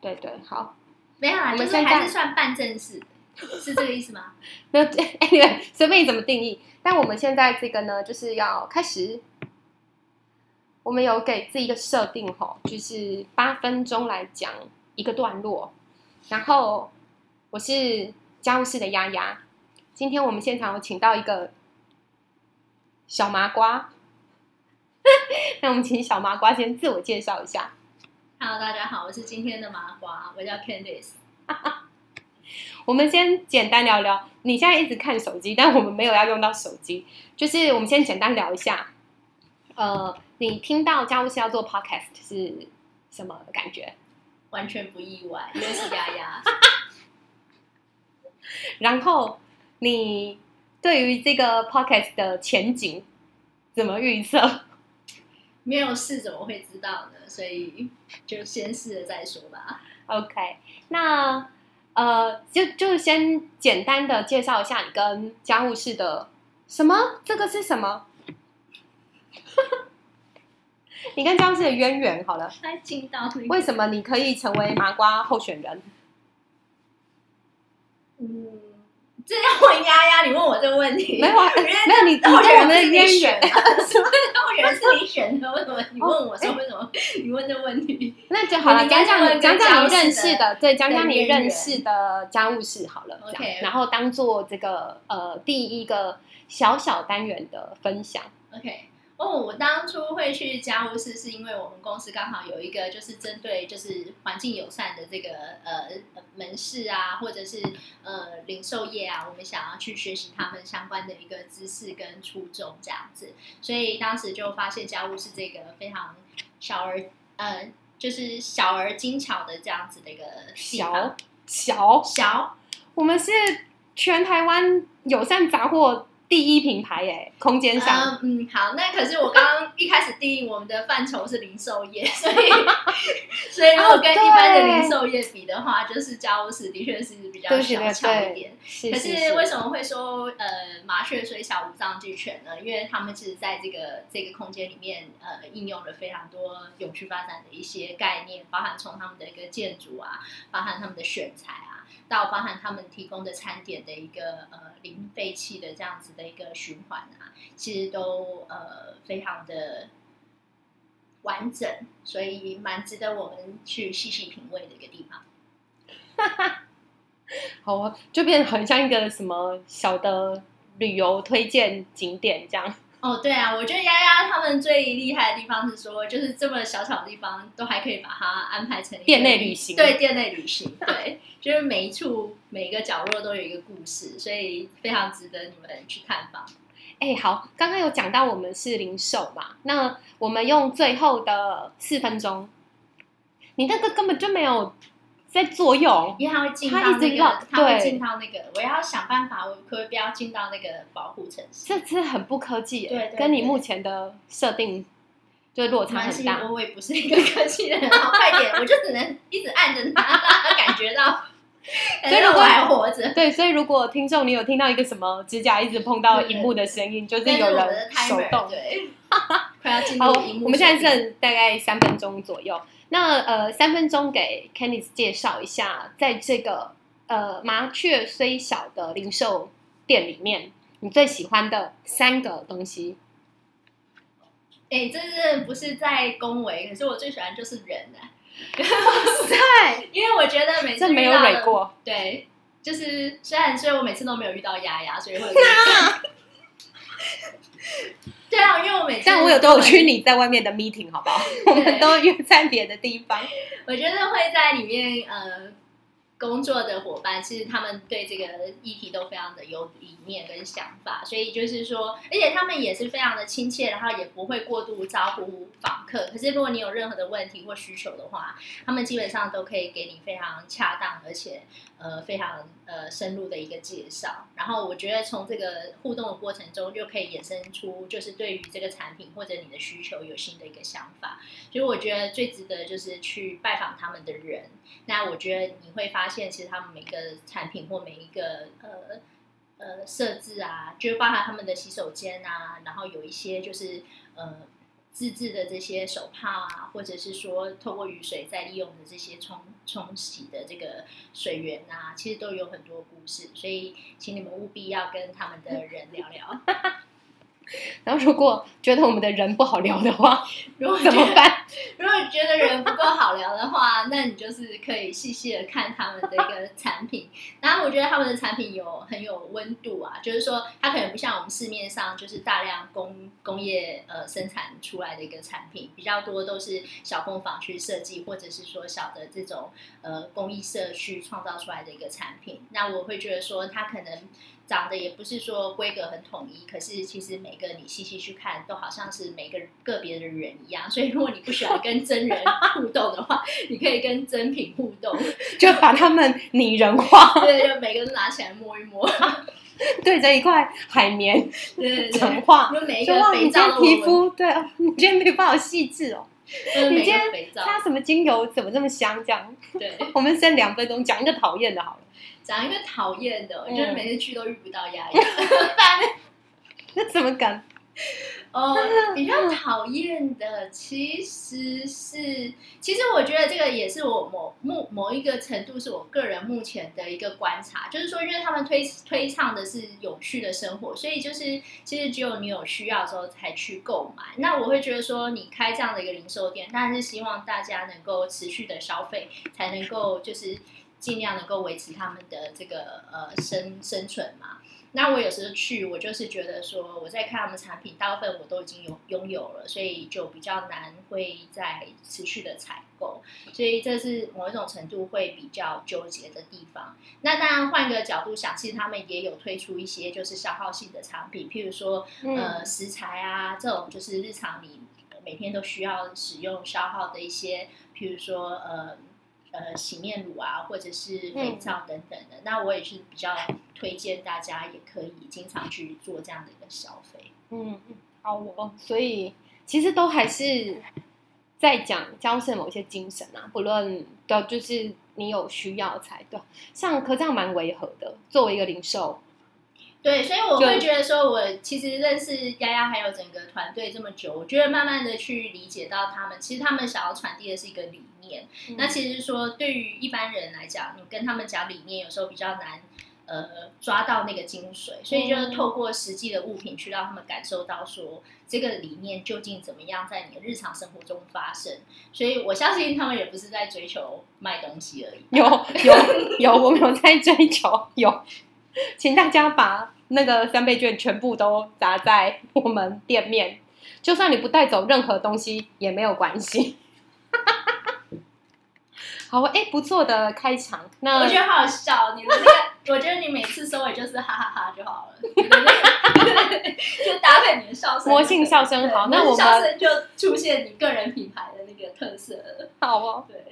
对对，好，没有啦，就是我们现在还是算半正式，是这个意思吗？没有随便你怎么定义。但我们现在这个呢，就是要开始。我们有给自己一个设定吼，就是八分钟来讲一个段落。然后我是家务事的丫丫，今天我们现场有请到一个小麻瓜，那我们请小麻瓜先自我介绍一下。Hello，大家好，我是今天的麻瓜，我叫 Candice。我们先简单聊聊，你现在一直看手机，但我们没有要用到手机，就是我们先简单聊一下，呃，你听到家务事要做 podcast 是什么感觉？完全不意外，因为是丫丫。然后你对于这个 podcast 的前景怎么预测？没有试怎么会知道呢？所以就先试了再说吧。OK，那呃，就就先简单的介绍一下你跟家务事的什么？这个是什么？你跟家务事的渊源好了，来进到为什么你可以成为麻瓜候选人？嗯，这要问丫丫，你问我这个问题，没有啊，因为没有你，你跟候选我们的人不是你渊源，选的，候选人是你选的，为什么你问我说为什么你问这个问题？那就好了。讲讲你讲讲你认识的，对，讲讲你认识的家务事好了，OK，然后当做这个呃第一个小小单元的分享。OK，哦，我当初会去家务事，是因为我们公司刚好有一个就是针对就是环境友善的这个呃门市啊，或者是呃零售业啊，我们想要去学习他们相关的一个知识跟初衷这样子，所以当时就发现家务是这个非常小而呃就是小而精巧的这样子的一个小小，小。我们是全台湾友善杂货第一品牌耶，空间上。嗯嗯，好，那可是我刚刚一开始定义我们的范畴是零售业，所以 所以如果跟一般的零售业比的话，就是家务事的确是比较小巧一点。可是是为什么会说呃麻雀虽小五脏俱全呢？因为他们其实在这个这个空间里面呃应用了非常多永续发展的一些概念，包含从他们的一个建筑啊，包含他们的选材啊，到包含他们提供的餐点的一个呃零废弃的这样子的一个循环啊，其实都呃非常的完整，所以蛮值得我们去细细品味的一个地方。哈 哈好啊，就变得很像一个什么小的旅游推荐景点这样。哦，对啊，我觉得丫丫他们最厉害的地方是说，就是这么小巧的地方都还可以把它安排成店内旅行对，店内旅行，对，就是每一处每一个角落都有一个故事，所以非常值得你们去探访。哎，好，刚刚有讲到我们是零售嘛，那我们用最后的四分钟，你那个根本就没有在作用。因为它会进到那个一直绕，它会对进到那个，我要想办法，我可不要进到那个保护城市？这真的很不科技跟你目前的设定就落差很大。我也不是一个科技的人，好快点，我就只能一直按着它，让它感觉到，感觉到我还活着。对，所以如果听众你有听到一个什么指甲一直碰到荧幕的声音，就是有人手动。对，快要进好入荧，幕我们现在剩大概三分钟左右。那呃，三分钟给 Candice 介绍一下，在这个呃麻雀虽小的零售店里面，你最喜欢的三个东西。哎、这是不是在恭维？可是我最喜欢就是人啊，对，因为我觉得每次这没有蕊过。对，就是虽然虽然我每次都没有遇到丫丫，所以会有 对啊，因为我每次但我有都有去你在外面的 meeting，好不好？我们都约在别的地方。我觉得会在里面呃工作的伙伴，其实他们对这个议题都非常的有理念跟想法，所以就是说，而且他们也是非常的亲切，然后也不会过度招呼访客。可是如果你有任何的问题或需求的话，他们基本上都可以给你非常恰当而且呃非常呃深入的一个介绍。然后我觉得从这个互动的过程中，就可以衍生出就是对于这个产品或者你的需求有新的一个想法。所以我觉得最值得就是去拜访他们的人。那我觉得你会发现，其实他们每个产品或每一个呃呃设置啊，就包含他们的洗手间啊，然后有一些就是呃自制的这些手帕啊，或者是说透过雨水再利用的这些冲冲洗的这个水源啊，其实都有很多故事，所以请你们务必要跟他们的人聊聊。然后如果觉得我们的人不好聊的话，如果怎么办？如果觉得人不够好聊的话，那你就是可以细细的看他们的一个产品。然后我觉得他们的产品有很有温度啊，就是说它可能不像我们市面上就是大量工工业呃生产出来的一个产品，比较多都是小工坊去设计，或者是说小的这种呃公益社区创造出来的一个产品。那我会觉得说它可能。长得也不是说规格很统一，可是其实每个你细细去看，都好像是每个个别的人一样。所以如果你不喜欢跟真人互动的话，你可以跟真品互动，就把他们拟人化。对，就每个人拿起来摸一摸，对着一块海绵，对对讲话。就每一个肥皂都天皮肤对啊，你今天皮肤好细致哦。你今天肥皂，擦什么精油怎么这么香？这样，对，我们剩两分钟讲一个讨厌的好了。讲一个讨厌的，嗯就是每次去都遇不到丫丫。那怎么敢？哦，比较讨厌的其实是，其实我觉得这个也是我某某某一个程度是我个人目前的一个观察，就是说，因为他们推推倡的是有趣的生活，所以就是其实只有你有需要的时候才去购买。那我会觉得说，你开这样的一个零售店，当然是希望大家能够持续的消费，才能够就是尽量能够维持他们的这个呃生生存嘛。那我有时候去，我就是觉得说，我在看他们产品，大部分我都已经有拥有了，所以就比较难会再持续的采购，所以这是某一种程度会比较纠结的地方。那当然换个角度想，其实他们也有推出一些就是消耗性的产品，譬如说呃嗯食材啊这种，就是日常你每天都需要使用消耗的一些，譬如说呃。呃，洗面乳啊，或者是肥皂等等的，那我也是比较推荐大家也可以经常去做这样的一个消费。嗯，嗯好哦。所以其实都还是在讲交涉某些精神啊，不论的就是你有需要才对。像可这样蛮违和的，作为一个零售，对，所以我会觉得说，我其实认识丫丫还有整个团队这么久，我觉得慢慢的去理解到他们，其实他们想要传递的是一个理念。那其实说对于一般人来讲，你跟他们讲理念，有时候比较难。呃，抓到那个精髓，所以就是透过实际的物品去让他们感受到说这个理念究竟怎么样在你的日常生活中发生。所以我相信他们也不是在追求卖东西而已。有有有，我们有在追求，有，请大家把那个三倍券全部都砸在我们店面，就算你不带走任何东西也没有关系。好，哎，不错的开场。那我觉得好好笑，你的那个，我觉得你每次收尾就是哈哈哈就好了，就搭配你的笑声，魔性笑声好那我们笑声就出现你个人品牌的那个特色了。好哦，对，